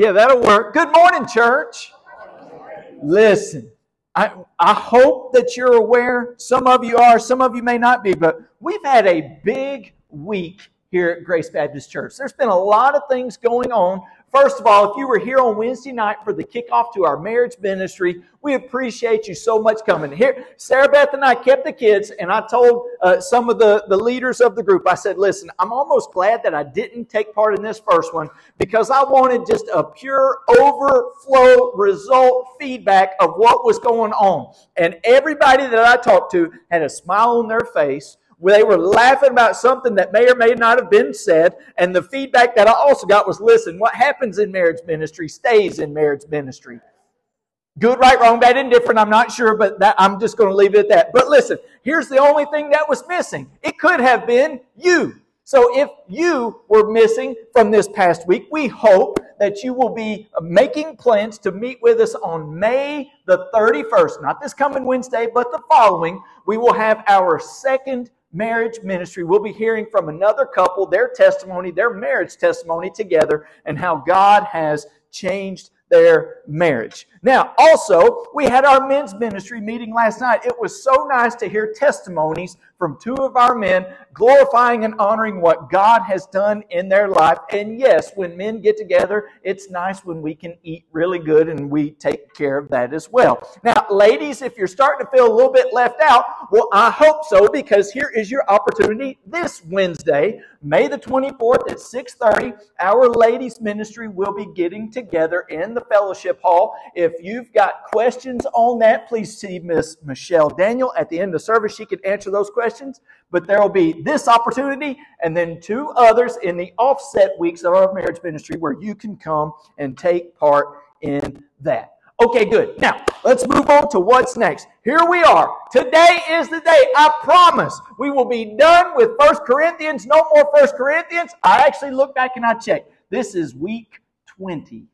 Yeah, that'll work. Good morning, church. Listen, I, I hope that you're aware. Some of you are, some of you may not be, but we've had a big week here at Grace Baptist Church. There's been a lot of things going on First of all, if you were here on Wednesday night for the kickoff to our marriage ministry, we appreciate you so much coming. Here, Sarah Beth and I kept the kids, and I told uh, some of the, the leaders of the group, I said, listen, I'm almost glad that I didn't take part in this first one because I wanted just a pure overflow result feedback of what was going on. And everybody that I talked to had a smile on their face they were laughing about something that may or may not have been said. And the feedback that I also got was listen, what happens in marriage ministry stays in marriage ministry. Good, right, wrong, bad, indifferent, I'm not sure, but that, I'm just going to leave it at that. But listen, here's the only thing that was missing. It could have been you. So if you were missing from this past week, we hope that you will be making plans to meet with us on May the 31st. Not this coming Wednesday, but the following. We will have our second marriage ministry. We'll be hearing from another couple, their testimony, their marriage testimony together, and how God has changed their marriage. Now, also, we had our men's ministry meeting last night. It was so nice to hear testimonies from two of our men glorifying and honoring what God has done in their life. And yes, when men get together, it's nice when we can eat really good and we take care of that as well. Now, ladies, if you're starting to feel a little bit left out, well, I hope so because here is your opportunity this Wednesday, May the 24th at 6:30. Our ladies ministry will be getting together in the fellowship hall. If you've got questions on that, please see Miss Michelle Daniel at the end of the service. She can answer those questions. But there will be this opportunity and then two others in the offset weeks of our marriage ministry where you can come and take part in that. Okay, good. Now, let's move on to what's next. Here we are. Today is the day. I promise we will be done with First Corinthians. No more First Corinthians. I actually looked back and I checked. This is week 20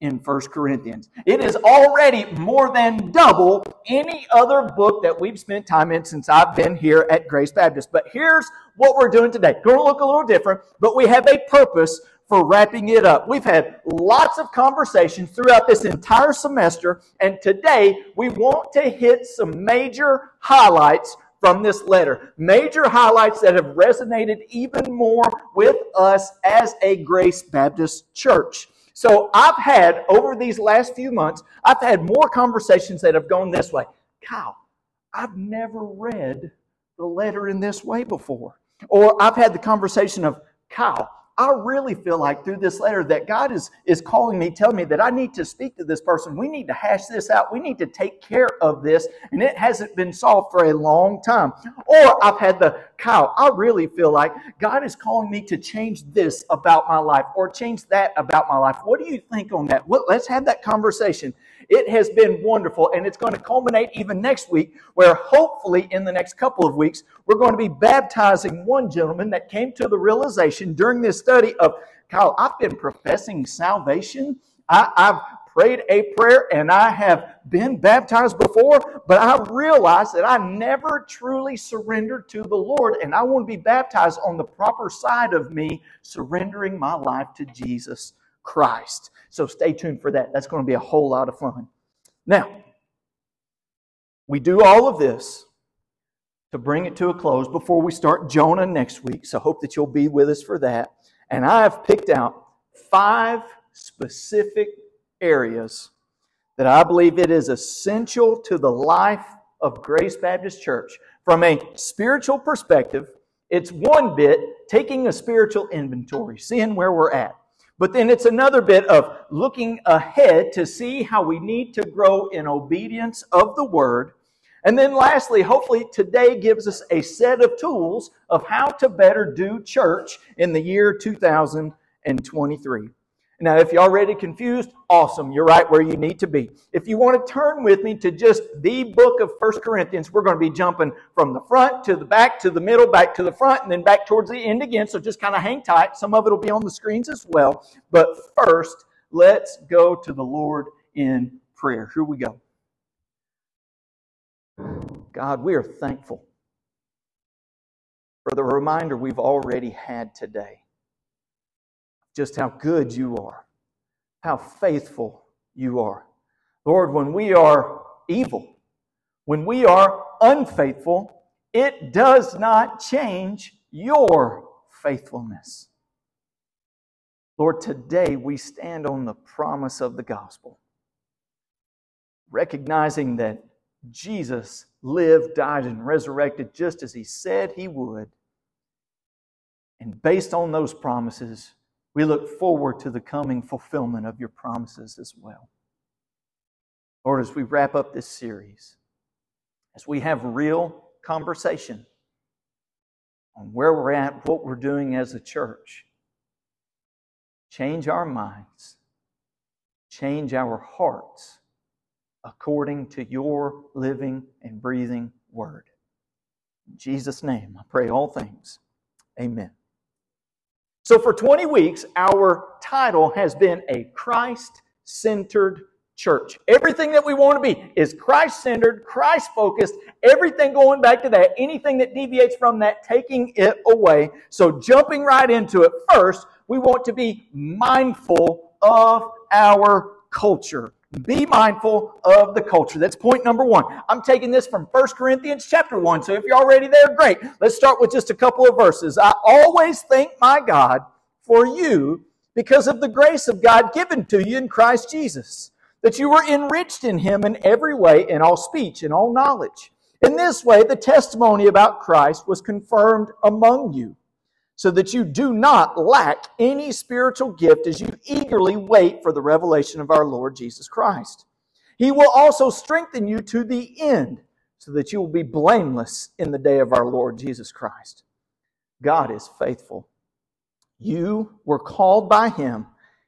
in First Corinthians. It is already more than double any other book that we've spent time in since I've been here at Grace Baptist. But here's what we're doing today. Going to look a little different, but we have a purpose for wrapping it up. We've had lots of conversations throughout this entire semester, and today we want to hit some major highlights from this letter. Major highlights that have resonated even more with us as a Grace Baptist church. So I've had, over these last few months, I've had more conversations that have gone this way. Kyle, I've never read the letter in this way before. Or I've had the conversation of, Kyle, I really feel like through this letter that God is, is calling me, telling me that I need to speak to this person. We need to hash this out. We need to take care of this. And it hasn't been solved for a long time. Or I've had the, Kyle, I really feel like God is calling me to change this about my life or change that about my life. What do you think on that? Well, let's have that conversation. It has been wonderful, and it's going to culminate even next week, where hopefully in the next couple of weeks, we're going to be baptizing one gentleman that came to the realization during this study of, Kyle, I've been professing salvation. I, have prayed a prayer and I have been baptized before, but I realized that I never truly surrendered to the Lord, and I want to be baptized on the proper side of me, surrendering my life to Jesus Christ. So stay tuned for that. That's going to be a whole lot of fun. Now, we do all of this to bring it to a close before we start Jonah next week. So hope that you'll be with us for that. And I have picked out five specific areas that I believe it is essential to the life of Grace Baptist Church. From a spiritual perspective, it's one bit taking a spiritual inventory, seeing where we're at. But then it's another bit of looking ahead to see how we need to grow in obedience of the word. And then lastly, hopefully today gives us a set of tools of how to better do church in the year 2023. Now, if you're already confused, awesome. You're right where you need to be. If you want to turn with me to just the book of First Corinthians, we're going to be jumping from the front to the back to the middle, back to the front, and then back towards the end again. So just kind of hang tight. Some of it will be on the screens as well. But first, let's go to the Lord in prayer. Here we go. God, we are thankful for the reminder we've already had today just how good you are, how faithful you are. Lord, when we are evil, when we are unfaithful, it does not change your faithfulness. Lord, today we stand on the promise of the gospel, recognizing that Jesus lived, died, and resurrected just as he said he would. And based on those promises, we look forward to the coming fulfillment of your promises as well. Lord, as we wrap up this series, as we have real conversation on where we're at, what we're doing as a church, change our minds, change our hearts according to your living and breathing word. In Jesus' name, I pray all things. Amen. So, for 20 weeks, our title has been a Christ centered church. Everything that we want to be is Christ centered, Christ focused, everything going back to that. Anything that deviates from that, taking it away. So, jumping right into it, first, we want to be mindful of our culture. Be mindful of the culture. That's point number one. I'm taking this from 1 Corinthians chapter 1. So if you're already there, great. Let's start with just a couple of verses. I always thank my God for you because of the grace of God given to you in Christ Jesus, that you were enriched in him in every way, in all speech, in all knowledge. In this way, the testimony about Christ was confirmed among you so that you do not lack any spiritual gift as you eagerly wait for the revelation of our Lord Jesus Christ. He will also strengthen you to the end so that you will be blameless in the day of our Lord Jesus Christ. God is faithful. You were called by Him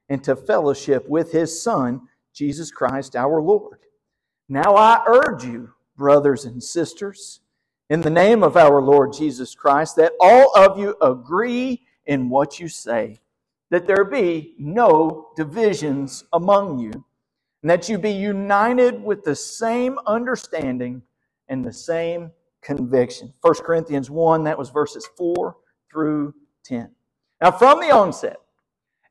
into fellowship with His Son, Jesus Christ our Lord. Now I urge you, brothers and sisters, in the name of our Lord Jesus Christ that all of you agree in what you say, that there be no divisions among you, and that you be united with the same understanding and the same conviction. 1 Corinthians 1, that was verses 4 through 10. Now, from the onset,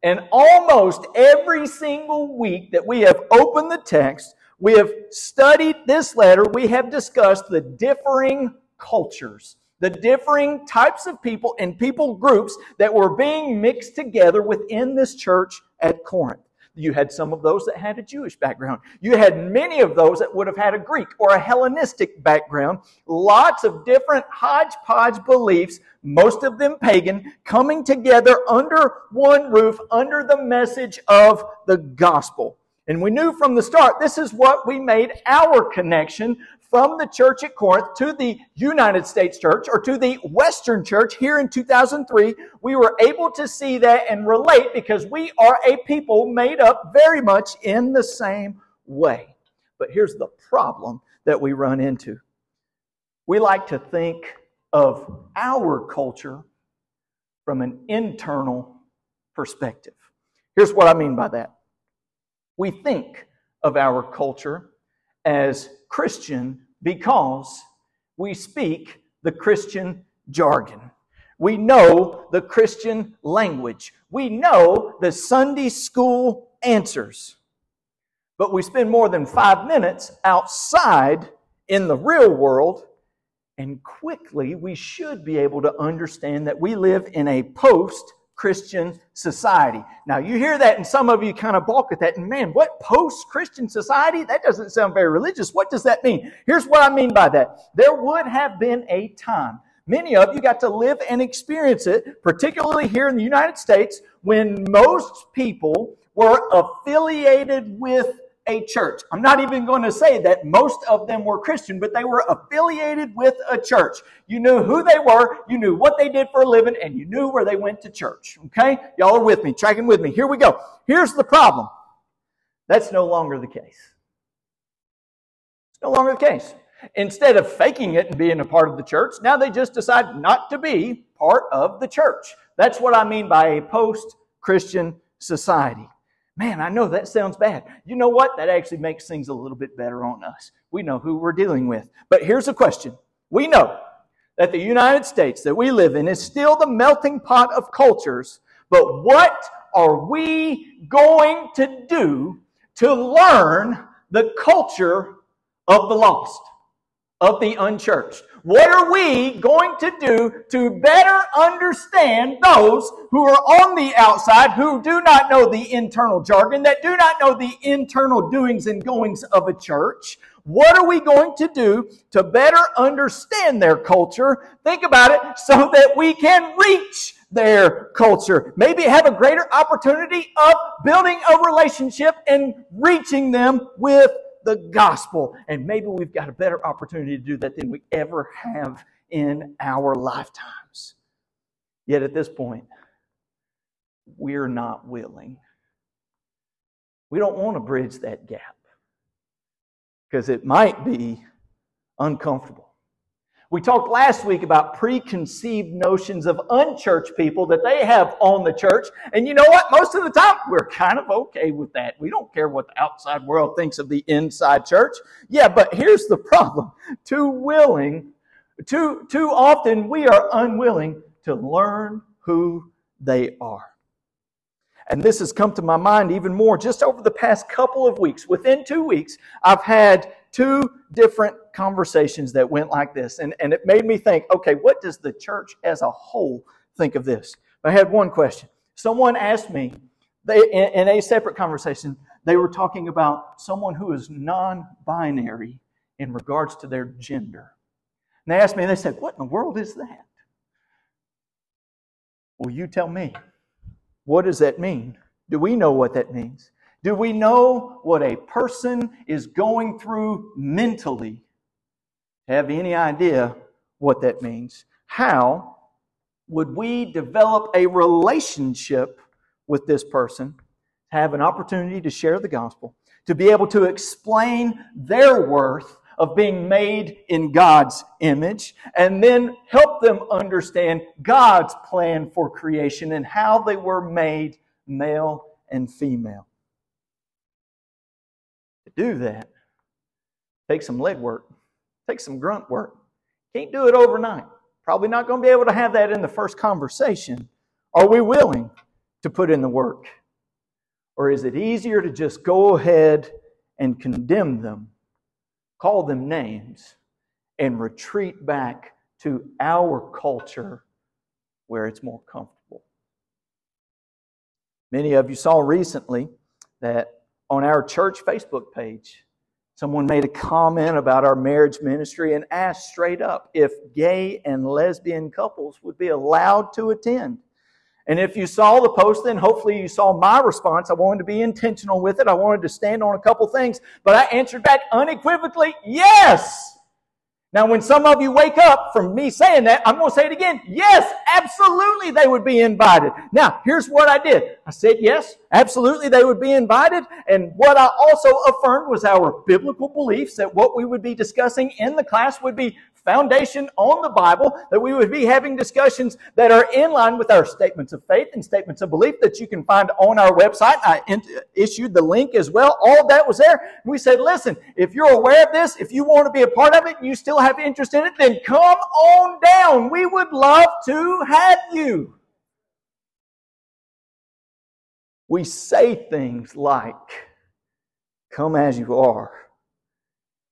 and almost every single week that we have opened the text, we have studied this letter, we have discussed the differing cultures, the differing types of people and people groups that were being mixed together within this church at Corinth. You had some of those that had a Jewish background. You had many of those that would have had a Greek or a Hellenistic background. Lots of different hodgepodge beliefs, most of them pagan, coming together under one roof, under the message of the gospel. And we knew from the start this is what we made our connection from the church at Corinth to the United States church or to the Western church here in 2003, we were able to see that and relate because we are a people made up very much in the same way. But here's the problem that we run into. We like to think of our culture from an internal perspective. Here's what I mean by that. We think of our culture as Christian because we speak the Christian jargon. We know the Christian language. We know the Sunday school answers. But we spend more than five minutes outside in the real world, and quickly we should be able to understand that we live in a post Christian society. Now, you hear that, and some of you kind of balk at that. And man, what post Christian society? That doesn't sound very religious. What does that mean? Here's what I mean by that there would have been a time. Many of you got to live and experience it, particularly here in the United States, when most people were affiliated with a church. I'm not even going to say that most of them were Christian, but they were affiliated with a church. You knew who they were, you knew what they did for a living, and you knew where they went to church. Okay? Y'all are with me, tracking with me. Here we go. Here's the problem. That's no longer the case. It's no longer the case. Instead of faking it and being a part of the church, now they just decide not to be part of the church. That's what I mean by a post Christian society. Man, I know that sounds bad. You know what? That actually makes things a little bit better on us. We know who we're dealing with. But here's a question. We know that the United States that we live in is still the melting pot of cultures, but what are we going to do to learn the culture of the lost, of the unchurched? What are we going to do to better understand those who are on the outside, who do not know the internal jargon, that do not know the internal doings and goings of a church? What are we going to do to better understand their culture? Think about it so that we can reach their culture. Maybe have a greater opportunity of building a relationship and reaching them with the gospel. And maybe we've got a better opportunity to do that than we ever have in our lifetimes. Yet at this point, we're not willing. We don't want to bridge that gap because it might be uncomfortable. We talked last week about preconceived notions of unchurched people that they have on the church. And you know what? Most of the time, we're kind of okay with that. We don't care what the outside world thinks of the inside church. Yeah, but here's the problem. Too willing, too, too often we are unwilling to learn who they are. And this has come to my mind even more just over the past couple of weeks. Within two weeks, I've had two different conversations that went like this. And, and it made me think okay, what does the church as a whole think of this? I had one question. Someone asked me, they, in, in a separate conversation, they were talking about someone who is non binary in regards to their gender. And they asked me, and they said, What in the world is that? Well, you tell me. What does that mean? Do we know what that means? Do we know what a person is going through mentally? Have any idea what that means? How would we develop a relationship with this person, have an opportunity to share the gospel, to be able to explain their worth of being made in God's image, and then help them understand God's plan for creation and how they were made male and female? To do that, take some legwork, take some grunt work. Can't do it overnight. Probably not going to be able to have that in the first conversation. Are we willing to put in the work? Or is it easier to just go ahead and condemn them, call them names, and retreat back to our culture where it's more comfortable? Many of you saw recently that on our church Facebook page. Someone made a comment about our marriage ministry and asked straight up if gay and lesbian couples would be allowed to attend. And if you saw the post, then hopefully you saw my response. I wanted to be intentional with it. I wanted to stand on a couple things, but I answered back unequivocally, yes. Now, when some of you wake up from me saying that, I'm going to say it again. Yes, absolutely they would be invited. Now, here's what I did. I said yes, absolutely they would be invited. And what I also affirmed was our biblical beliefs that what we would be discussing in the class would be foundation on the Bible, that we would be having discussions that are in line with our statements of faith and statements of belief that you can find on our website. I issued the link as well. All that was there. We said, listen, if you're aware of this, if you want to be a part of it, and you still have interest in it, then come on down. We would love to have you. We say things like, come as you are,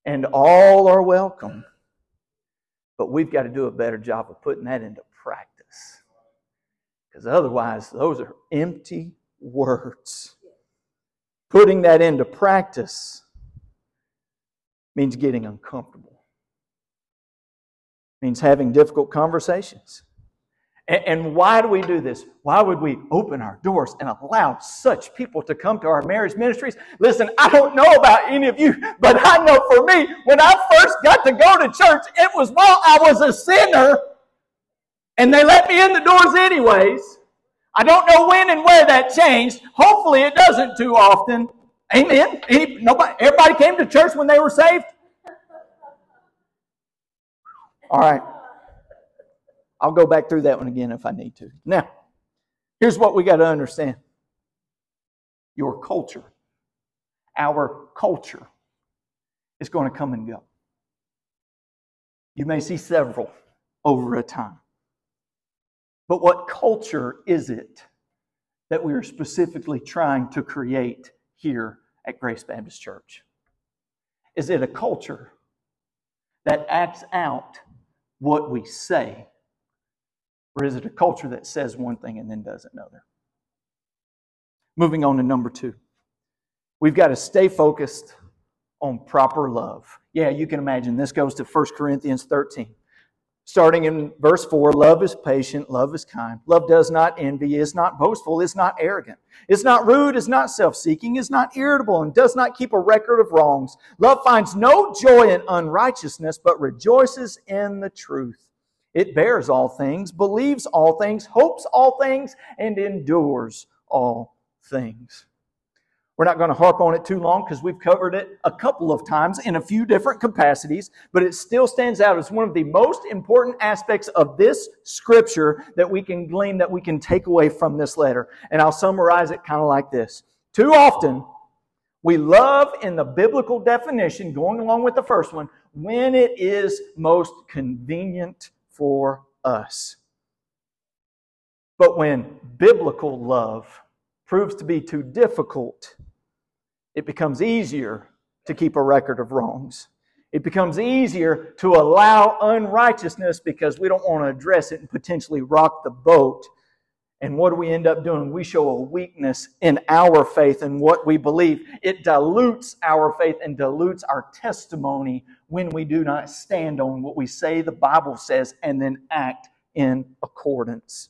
and all are welcome. But we've got to do a better job of putting that into practice. Because otherwise, those are empty words. Putting that into practice means getting uncomfortable, means having difficult conversations. And why do we do this? Why would we open our doors and allow such people to come to our marriage ministries? Listen, I don't know about any of you, but I know for me, when I first got to go to church, it was while I was a sinner, and they let me in the doors anyways. I don't know when and where that changed. Hopefully, it doesn't too often. Amen. Any, nobody, everybody came to church when they were saved. All right. I'll go back through that one again if I need to. Now, here's what we got to understand your culture, our culture, is going to come and go. You may see several over a time. But what culture is it that we are specifically trying to create here at Grace Baptist Church? Is it a culture that acts out what we say? Or is it a culture that says one thing and then does another? Moving on to number two. We've got to stay focused on proper love. Yeah, you can imagine this goes to 1 Corinthians 13. Starting in verse 4, love is patient, love is kind. Love does not envy, is not boastful, is not arrogant, is not rude, is not self seeking, is not irritable, and does not keep a record of wrongs. Love finds no joy in unrighteousness, but rejoices in the truth. It bears all things, believes all things, hopes all things, and endures all things. We're not going to harp on it too long because we've covered it a couple of times in a few different capacities, but it still stands out as one of the most important aspects of this scripture that we can glean, that we can take away from this letter. And I'll summarize it kind of like this. Too often, we love in the biblical definition, going along with the first one, when it is most convenient for us. But when biblical love proves to be too difficult, it becomes easier to keep a record of wrongs. It becomes easier to allow unrighteousness because we don't want to address it and potentially rock the boat. And what do we end up doing? We show a weakness in our faith and what we believe. It dilutes our faith and dilutes our testimony when we do not stand on what we say the Bible says and then act in accordance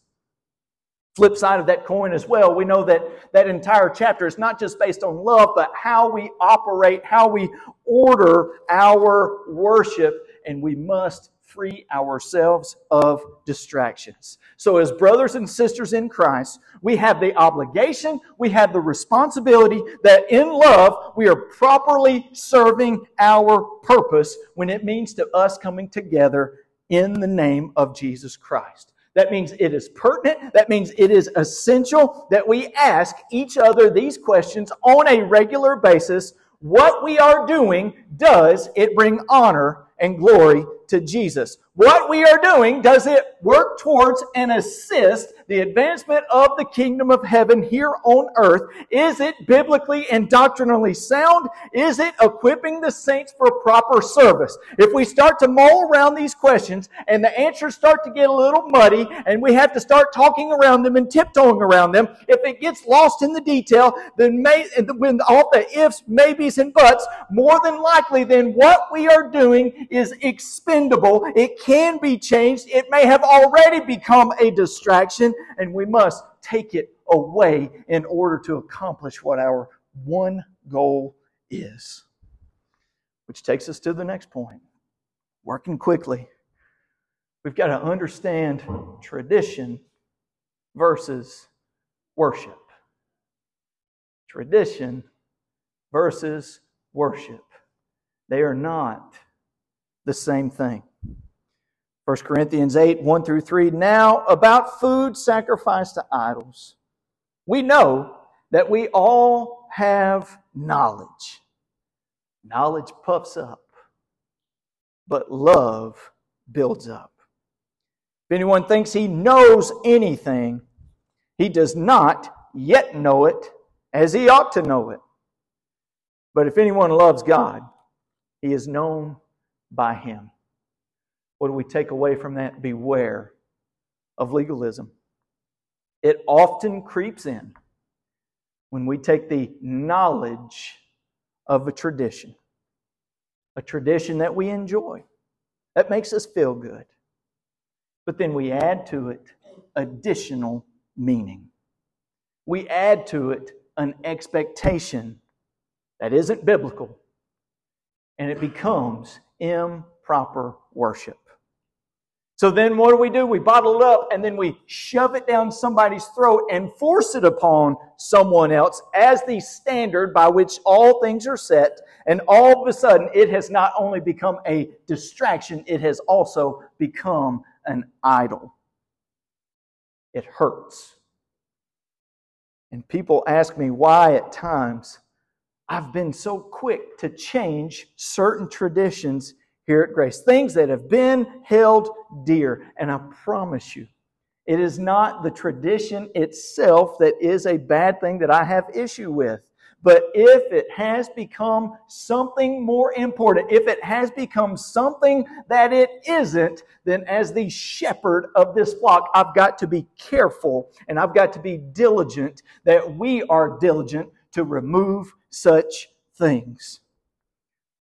flip side of that coin as well, we know that that entire chapter is not just based on love, but how we operate, how we order our worship, and we must free ourselves of distractions. So, as brothers and sisters in Christ, we have the obligation, we have the responsibility that in love we are properly serving our purpose when it means to us coming together in the name of Jesus Christ. That means it is pertinent. That means it is essential that we ask each other these questions on a regular basis. What we are doing, does it bring honor and glory to Jesus? What we are doing, does it work towards and assist the advancement of the kingdom of heaven here on earth? Is it biblically and doctrinally sound? Is it equipping the saints for proper service? If we start to mull around these questions and the answers start to get a little muddy and we have to start talking around them and tiptoeing around them, if it gets lost in the detail, then may, when all the ifs, maybes, and buts, more than likely then what we are doing is It can be changed. It may have already become a distraction and we must take it away in order to accomplish what our one goal is. Which takes us to the next point. Working quickly. We've got to understand tradition versus worship. Tradition versus worship. They are not the same thing. 1 Corinthians 8, 1 through 3. Now, about food sacrificed to idols. We know that we all have knowledge. Knowledge puffs up, but love builds up. If anyone thinks he knows anything, he does not yet know it as he ought to know it. But if anyone loves God, he is known by him. What do we take away from that? Beware of legalism. It often creeps in when we take the knowledge of a tradition, a tradition that we enjoy, that makes us feel good. But then we add to it additional meaning. We add to it an expectation that isn't biblical, and it becomes improper worship. So then what do we do? We bottle it up and then we shove it down somebody's throat and force it upon someone else as the standard by which all things are set. And all of a sudden, it has not only become a distraction, it has also become an idol. It hurts. And people ask me why at times I've been so quick to change certain traditions here at Grace. Things that have been held dear. And I promise you, It is not the tradition itself that is a bad thing that I have issue with. But if it has become something more important, if it has become something that it isn't, then as the shepherd of this flock, I've got to be careful and I've got to be diligent that we are diligent to remove such things.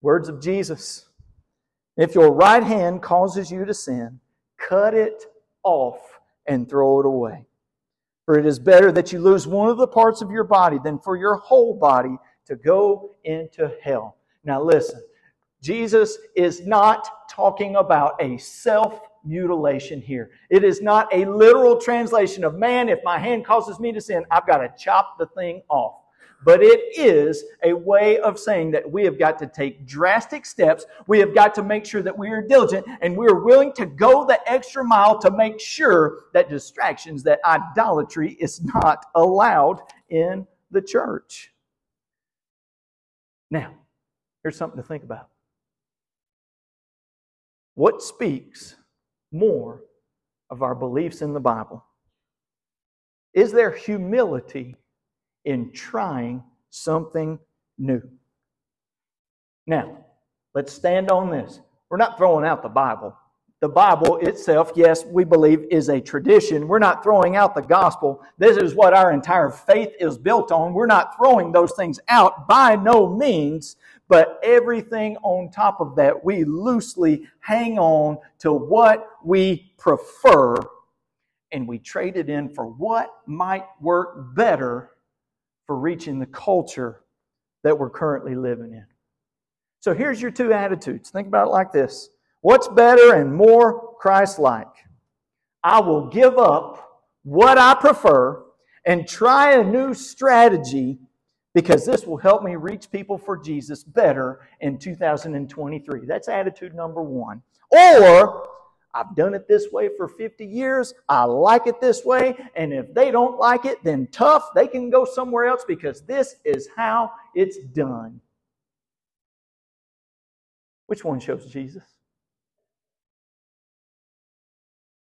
Words of Jesus. If your right hand causes you to sin, cut it off and throw it away. For it is better that you lose one of the parts of your body than for your whole body to go into hell. Now, listen, Jesus is not talking about a self mutilation here. It is not a literal translation of man, if my hand causes me to sin, I've got to chop the thing off but it is a way of saying that we have got to take drastic steps. We have got to make sure that we are diligent and we are willing to go the extra mile to make sure that distractions, that idolatry is not allowed in the church. Now, here's something to think about. What speaks more of our beliefs in the Bible? Is there humility in trying something new. Now, let's stand on this. We're not throwing out the Bible. The Bible itself, yes, we believe is a tradition. We're not throwing out the gospel. This is what our entire faith is built on. We're not throwing those things out by no means, but everything on top of that, we loosely hang on to what we prefer and we trade it in for what might work better for reaching the culture that we're currently living in. So here's your two attitudes. Think about it like this What's better and more Christ like? I will give up what I prefer and try a new strategy because this will help me reach people for Jesus better in 2023. That's attitude number one. Or I've done it this way for 50 years. I like it this way. And if they don't like it, then tough. They can go somewhere else because this is how it's done. Which one shows Jesus?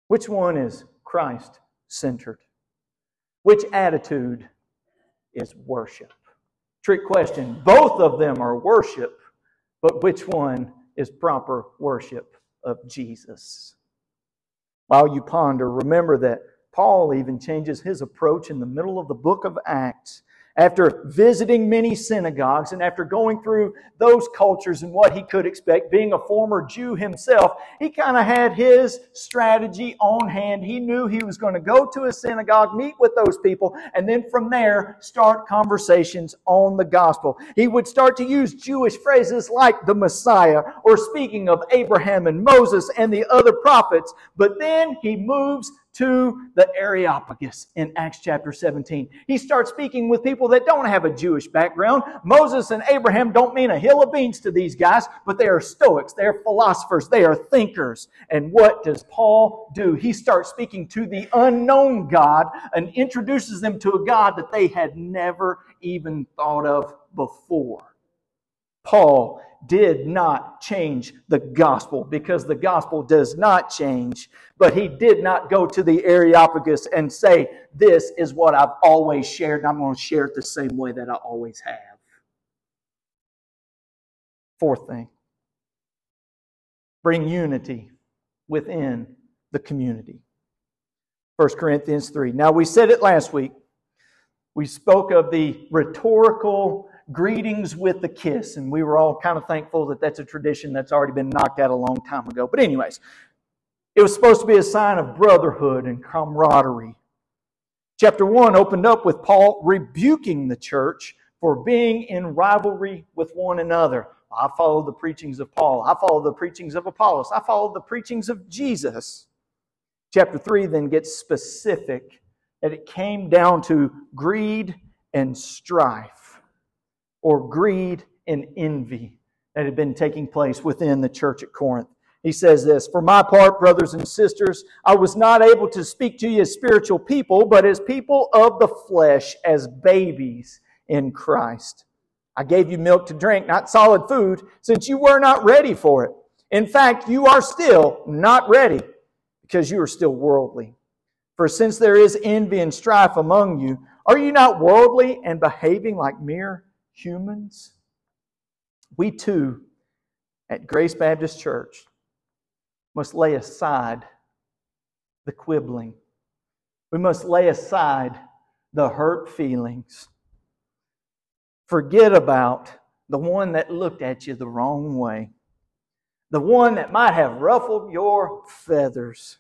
Which one is Christ centered? Which attitude is worship? Trick question. Both of them are worship, but which one is proper worship of Jesus? While you ponder, remember that Paul even changes his approach in the middle of the book of Acts after visiting many synagogues and after going through those cultures and what he could expect, being a former Jew himself, he kind of had his strategy on hand. He knew he was going to go to a synagogue, meet with those people, and then from there start conversations on the gospel. He would start to use Jewish phrases like the Messiah or speaking of Abraham and Moses and the other prophets, but then he moves to the Areopagus in Acts chapter 17. He starts speaking with people that don't have a Jewish background. Moses and Abraham don't mean a hill of beans to these guys, but they are Stoics, they are philosophers, they are thinkers. And what does Paul do? He starts speaking to the unknown God and introduces them to a God that they had never even thought of before. Paul did not change the gospel because the gospel does not change. But he did not go to the Areopagus and say, This is what I've always shared, and I'm going to share it the same way that I always have. Fourth thing bring unity within the community. 1 Corinthians 3. Now, we said it last week. We spoke of the rhetorical greetings with a kiss. And we were all kind of thankful that that's a tradition that's already been knocked out a long time ago. But, anyways, it was supposed to be a sign of brotherhood and camaraderie. Chapter 1 opened up with Paul rebuking the church for being in rivalry with one another. I follow the preachings of Paul. I follow the preachings of Apollos. I follow the preachings of Jesus. Chapter 3 then gets specific that it came down to greed and strife or greed and envy that had been taking place within the church at Corinth. He says this For my part, brothers and sisters, I was not able to speak to you as spiritual people, but as people of the flesh, as babies in Christ. I gave you milk to drink, not solid food, since you were not ready for it. In fact, you are still not ready because you are still worldly. For since there is envy and strife among you, are you not worldly and behaving like mere humans? We too, at Grace Baptist Church, must lay aside the quibbling. We must lay aside the hurt feelings. Forget about the one that looked at you the wrong way, the one that might have ruffled your feathers.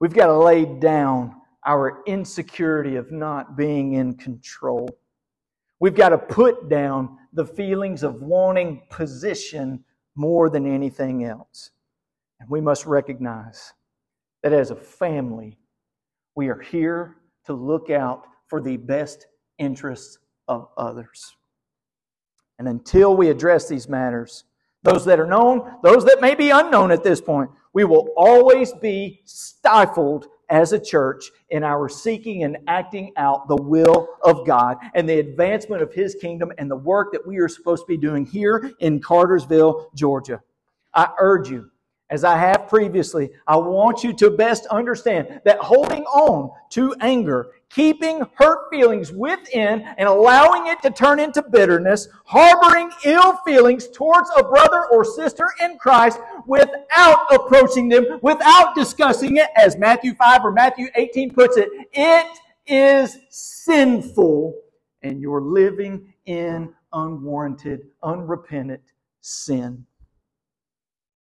We've got to lay down our insecurity of not being in control. We've got to put down the feelings of wanting position more than anything else. And we must recognize that as a family, we are here to look out for the best interests of others. And until we address these matters, those that are known, those that may be unknown at this point, we will always be stifled as a church in our seeking and acting out the will of God and the advancement of His kingdom and the work that we are supposed to be doing here in Cartersville, Georgia. I urge you, as I have previously, I want you to best understand that holding on to anger, keeping hurt feelings within and allowing it to turn into bitterness, harboring ill feelings towards a brother or sister in Christ without approaching them, without discussing it, as Matthew 5 or Matthew 18 puts it, it is sinful and you're living in unwarranted, unrepentant sin.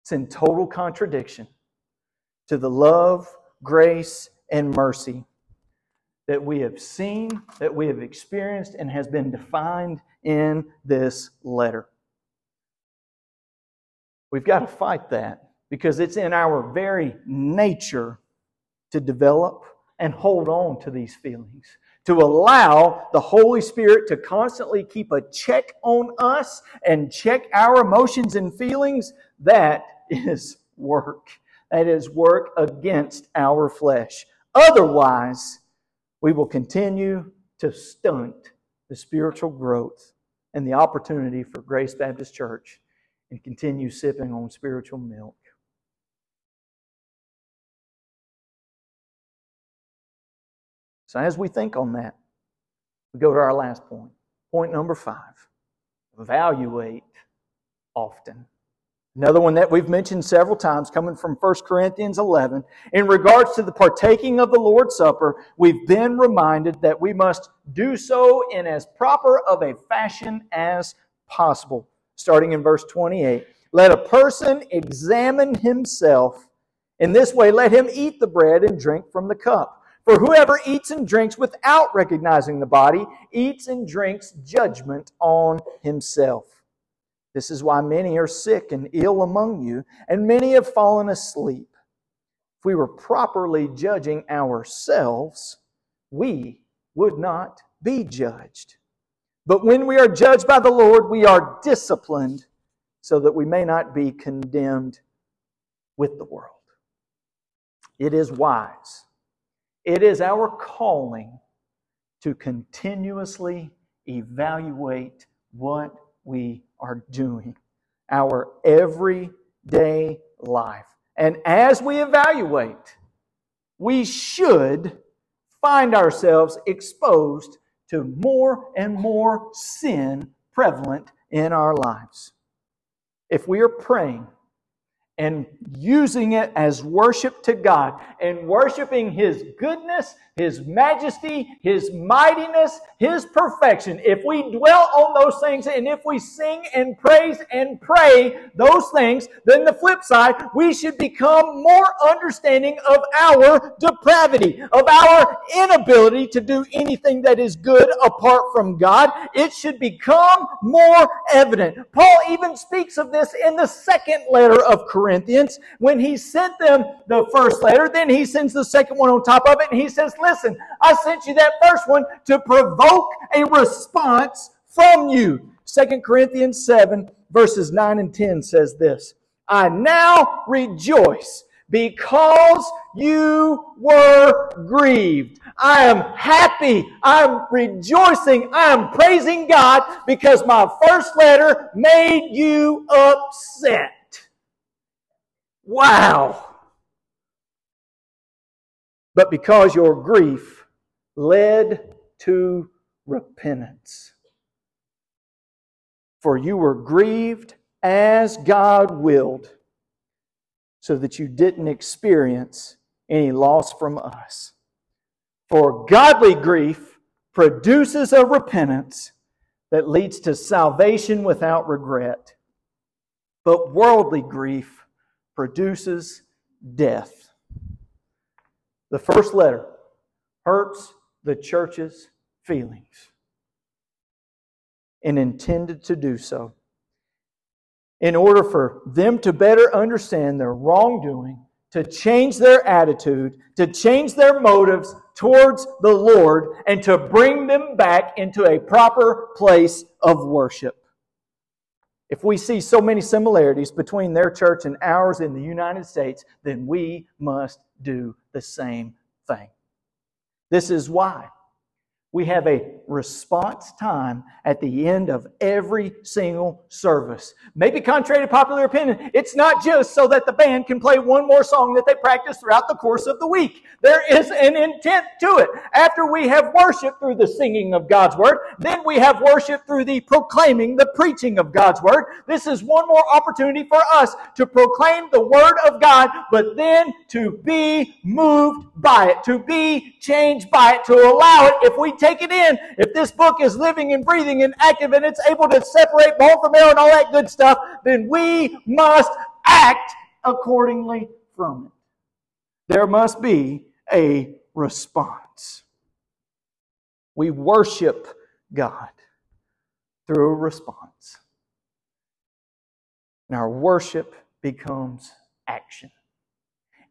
It's in total contradiction to the love, grace, and mercy that we have seen, that we have experienced, and has been defined in this letter. We've got to fight that because it's in our very nature to develop and hold on to these feelings, to allow the Holy Spirit to constantly keep a check on us and check our emotions and feelings. That is work. That is work against our flesh. Otherwise, we will continue to stunt the spiritual growth and the opportunity for Grace Baptist Church and continue sipping on spiritual milk. So, as we think on that, we go to our last point. Point number five evaluate often. Another one that we've mentioned several times, coming from 1 Corinthians 11. In regards to the partaking of the Lord's Supper, we've been reminded that we must do so in as proper of a fashion as possible. Starting in verse 28. Let a person examine himself. In this way, let him eat the bread and drink from the cup. For whoever eats and drinks without recognizing the body eats and drinks judgment on himself. This is why many are sick and ill among you, and many have fallen asleep. If we were properly judging ourselves, we would not be judged. But when we are judged by the Lord, we are disciplined so that we may not be condemned with the world. It is wise. It is our calling to continuously evaluate what we are doing, our everyday life. And as we evaluate, we should find ourselves exposed to more and more sin prevalent in our lives. If we are praying and using it as worship to God and worshiping His goodness, His majesty, His mightiness, His perfection. If we dwell on those things and if we sing and praise and pray those things, then the flip side, we should become more understanding of our depravity, of our inability to do anything that is good apart from God. It should become more evident. Paul even speaks of this in the second letter of Corinthians. Corinthians, when he sent them the first letter, then he sends the second one on top of it, and he says, Listen, I sent you that first one to provoke a response from you. Second Corinthians 7, verses 9 and 10 says this I now rejoice because you were grieved. I am happy. I'm rejoicing. I am praising God because my first letter made you upset. Wow. but because your grief led to repentance. For you were grieved as God willed, so that you didn't experience any loss from us. For godly grief produces a repentance that leads to salvation without regret, but worldly grief produces death. The first letter hurts the church's feelings and intended to do so in order for them to better understand their wrongdoing, to change their attitude, to change their motives towards the Lord, and to bring them back into a proper place of worship. If we see so many similarities between their church and ours in the United States, then we must do the same thing. This is why we have a response time at the end of every single service. Maybe contrary to popular opinion, it's not just so that the band can play one more song that they practice throughout the course of the week. There is an intent to it. After we have worship through the singing of God's word, then we have worship through the proclaiming, the preaching of God's word. This is one more opportunity for us to proclaim the word of God, but then to be moved by it, to be changed by it, to allow it, if we take it in. If this book is living and breathing and active and it's able to separate bone from air and all that good stuff, then we must act accordingly from it. There must be a response. We worship God through a response. And our worship becomes action.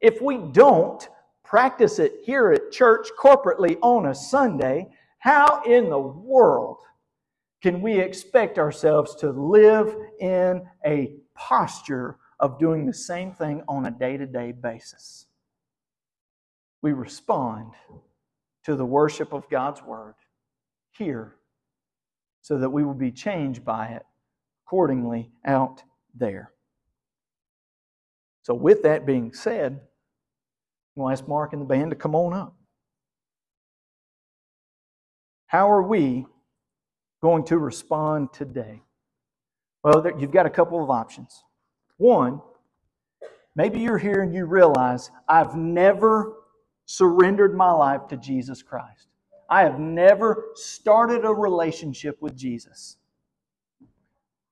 If we don't practice it here at church corporately on a Sunday, how in the world can we expect ourselves to live in a posture of doing the same thing on a day to day basis? We respond to the worship of God's Word here so that we will be changed by it accordingly out there. So, with that being said, we'll ask Mark and the band to come on up. How are we going to respond today? Well, you've got a couple of options. One, maybe you're here and you realize I've never surrendered my life to Jesus Christ. I have never started a relationship with Jesus.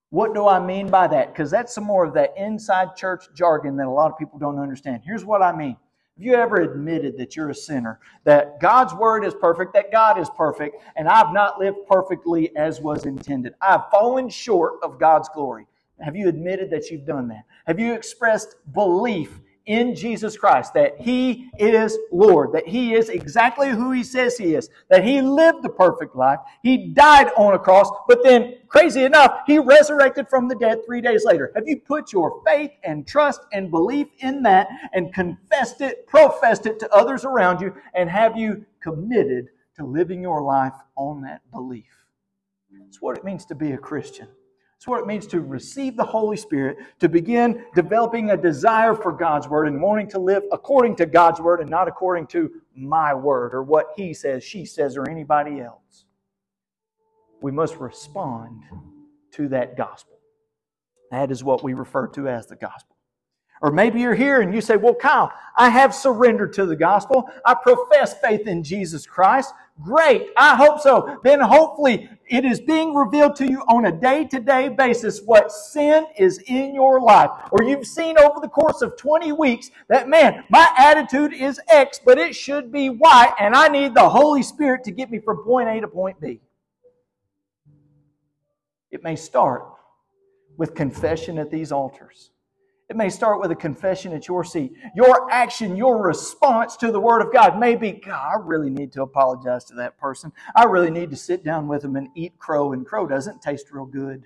What do I mean by that? Because that's some more of that inside church jargon that a lot of people don't understand. Here's what I mean have you ever admitted that you're a sinner, that God's word is perfect, that God is perfect, and I've not lived perfectly as was intended? I've fallen short of God's glory. Have you admitted that you've done that? Have you expressed belief in Jesus Christ, that He is Lord, that He is exactly who He says He is, that He lived the perfect life, He died on a cross, but then, crazy enough, He resurrected from the dead three days later. Have you put your faith and trust and belief in that and confessed it, professed it to others around you, and have you committed to living your life on that belief? That's what it means to be a Christian. What it means to receive the Holy Spirit, to begin developing a desire for God's Word and wanting to live according to God's Word and not according to my Word or what He says, she says, or anybody else. We must respond to that gospel. That is what we refer to as the gospel. Or maybe you're here and you say, Well, Kyle, I have surrendered to the gospel. I profess faith in Jesus Christ. Great. I hope so. Then hopefully it is being revealed to you on a day to day basis what sin is in your life. Or you've seen over the course of 20 weeks that, man, my attitude is X, but it should be Y, and I need the Holy Spirit to get me from point A to point B. It may start with confession at these altars. It may start with a confession at your seat. Your action, your response to the Word of God may be, God, I really need to apologize to that person. I really need to sit down with them and eat crow, and crow doesn't taste real good.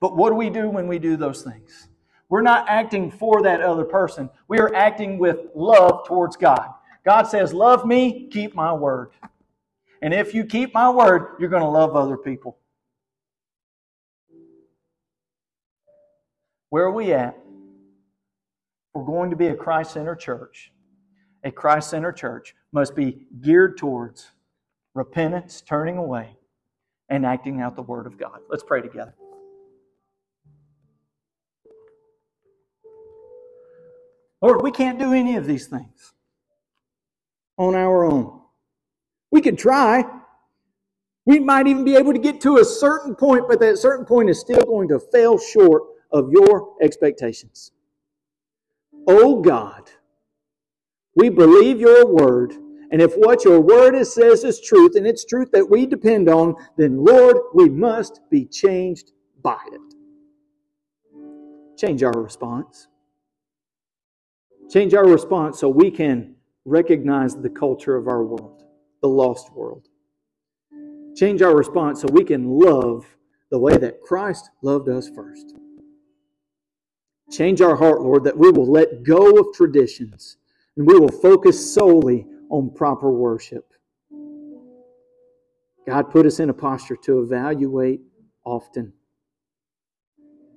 But what do we do when we do those things? We're not acting for that other person. We are acting with love towards God. God says, Love me, keep my word. And if you keep my word, you're going to love other people. Where are we at? We're going to be a Christ centered church. a Christ centered church must be geared towards repentance, turning away, and acting out the Word of God. Let's pray together. Lord, we can't do any of these things on our own. We could try. We might even be able to get to a certain point, but that certain point is still going to fail short of your expectations. Oh God, we believe your word, and if what your word is, says is truth, and it's truth that we depend on, then Lord, we must be changed by it. Change our response. Change our response so we can recognize the culture of our world, the lost world. Change our response so we can love the way that Christ loved us first. Change our heart, Lord, that we will let go of traditions and we will focus solely on proper worship. God put us in a posture to evaluate often.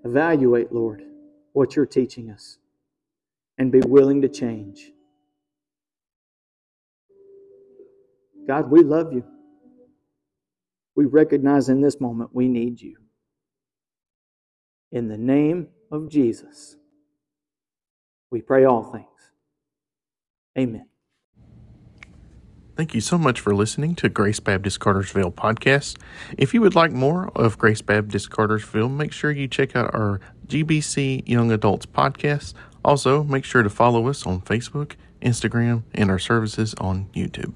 Evaluate, Lord, what you're teaching us and be willing to change. God, we love you. We recognize in this moment we need you. In the name of Jesus, we pray all things. Amen. Thank you so much for listening to Grace Baptist Cartersville podcast. If you would like more of Grace Baptist Cartersville, make sure you check out our GBC Young Adults podcast. Also, make sure to follow us on Facebook, Instagram, and our services on YouTube.